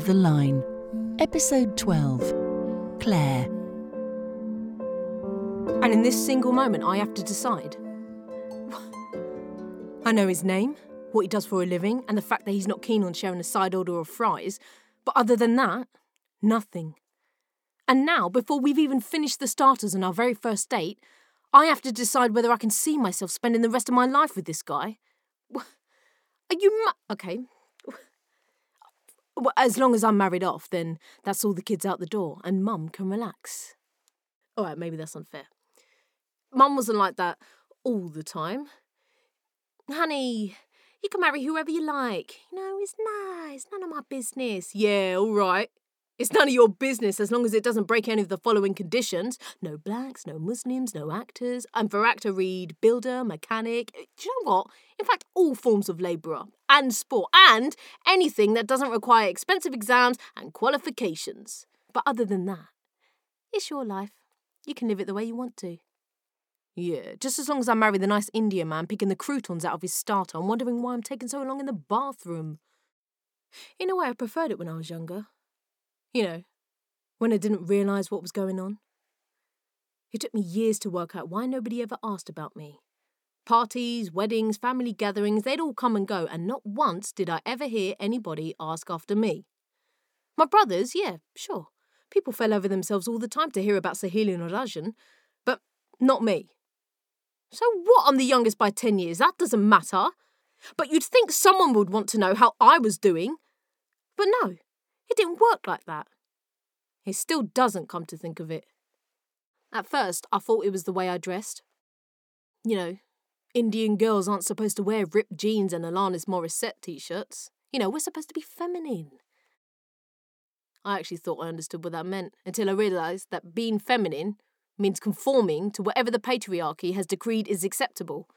of the Line, Episode 12 Claire. And in this single moment, I have to decide. I know his name, what he does for a living, and the fact that he's not keen on sharing a side order of fries, but other than that, nothing. And now, before we've even finished the starters on our very first date, I have to decide whether I can see myself spending the rest of my life with this guy. Are you mu- okay? Well, as long as I'm married off, then that's all the kids out the door, and Mum can relax. All right, maybe that's unfair. Mum wasn't like that all the time. Honey, you can marry whoever you like. You know, it's nice. None of my business. Yeah, all right. It's none of your business as long as it doesn't break any of the following conditions. No blacks, no Muslims, no actors. And for actor, read builder, mechanic. Do you know what? In fact, all forms of labourer and sport and anything that doesn't require expensive exams and qualifications. But other than that, it's your life. You can live it the way you want to. Yeah, just as long as I marry the nice Indian man picking the croutons out of his starter and wondering why I'm taking so long in the bathroom. In a way, I preferred it when I was younger. You know, when I didn't realise what was going on. It took me years to work out why nobody ever asked about me. Parties, weddings, family gatherings, they'd all come and go, and not once did I ever hear anybody ask after me. My brothers, yeah, sure. People fell over themselves all the time to hear about Sahil and Rajan, but not me. So what? I'm the youngest by 10 years. That doesn't matter. But you'd think someone would want to know how I was doing. But no, it didn't work like that. It still doesn't come to think of it. At first, I thought it was the way I dressed. You know, Indian girls aren't supposed to wear ripped jeans and Alanis Morissette t shirts. You know, we're supposed to be feminine. I actually thought I understood what that meant until I realised that being feminine means conforming to whatever the patriarchy has decreed is acceptable.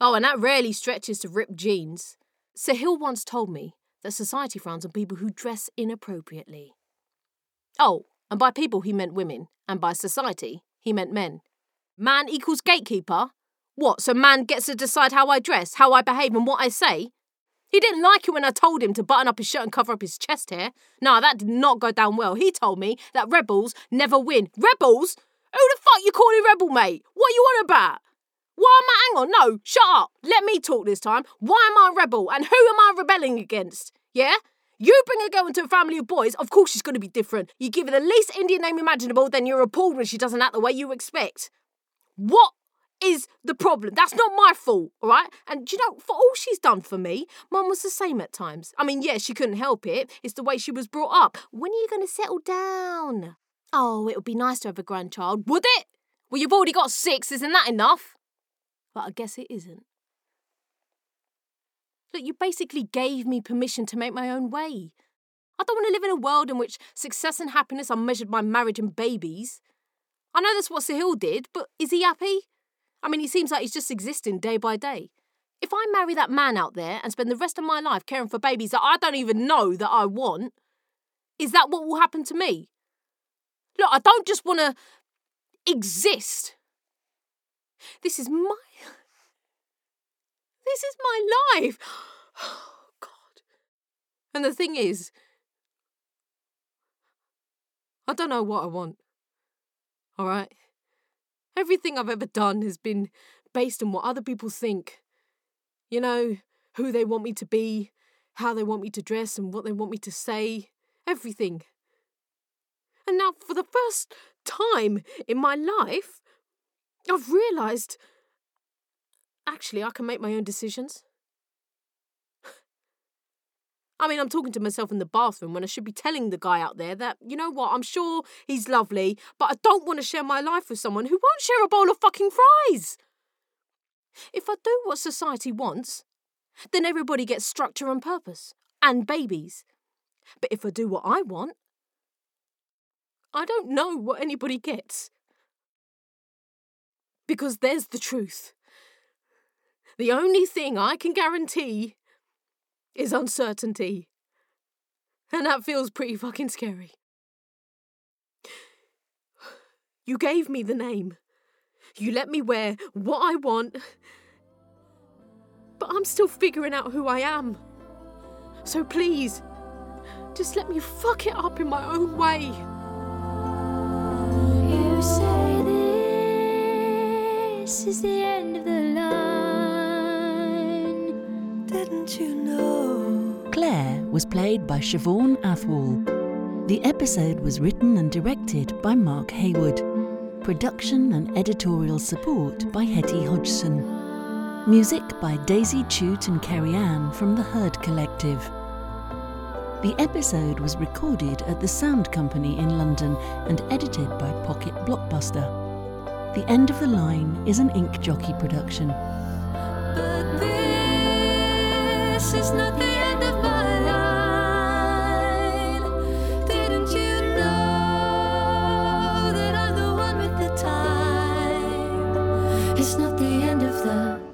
Oh, and that rarely stretches to ripped jeans. Sahil once told me that society frowns on people who dress inappropriately. Oh, and by people he meant women, and by society he meant men. Man equals gatekeeper? What, so man gets to decide how I dress, how I behave, and what I say? He didn't like it when I told him to button up his shirt and cover up his chest hair. No, that did not go down well. He told me that rebels never win. Rebels? Who the fuck you calling rebel, mate? What you on about? Why am I? Hang on, no, shut up. Let me talk this time. Why am I a rebel and who am I rebelling against? Yeah? You bring a girl into a family of boys, of course she's going to be different. You give her the least Indian name imaginable, then you're appalled when she doesn't act the way you expect. What is the problem? That's not my fault, all right? And you know, for all she's done for me, Mum was the same at times. I mean, yeah, she couldn't help it. It's the way she was brought up. When are you going to settle down? Oh, it would be nice to have a grandchild, would it? Well, you've already got six, isn't that enough? But I guess it isn't. Look, you basically gave me permission to make my own way. I don't want to live in a world in which success and happiness are measured by marriage and babies. I know that's what Sahil did, but is he happy? I mean, he seems like he's just existing day by day. If I marry that man out there and spend the rest of my life caring for babies that I don't even know that I want, is that what will happen to me? Look, I don't just want to exist. This is my. This is my life. Oh, God. And the thing is, I don't know what I want. All right? Everything I've ever done has been based on what other people think. You know, who they want me to be, how they want me to dress, and what they want me to say. Everything. And now, for the first time in my life, I've realised actually I can make my own decisions. I mean, I'm talking to myself in the bathroom when I should be telling the guy out there that, you know what, I'm sure he's lovely, but I don't want to share my life with someone who won't share a bowl of fucking fries. If I do what society wants, then everybody gets structure and purpose, and babies. But if I do what I want, I don't know what anybody gets. Because there's the truth. The only thing I can guarantee is uncertainty. And that feels pretty fucking scary. You gave me the name. You let me wear what I want. But I'm still figuring out who I am. So please, Just let me fuck it up in my own way. You say this is the end of the line. Didn't you know? Claire was played by Siobhan Athwal. The episode was written and directed by Mark Heywood. Production and editorial support by Hetty Hodgson. Music by Daisy Chute and Kerry Ann from the Herd Collective. The episode was recorded at the Sound Company in London and edited by Pocket Blockbuster. The End of the Line is an Ink Jockey production. It's not the end of the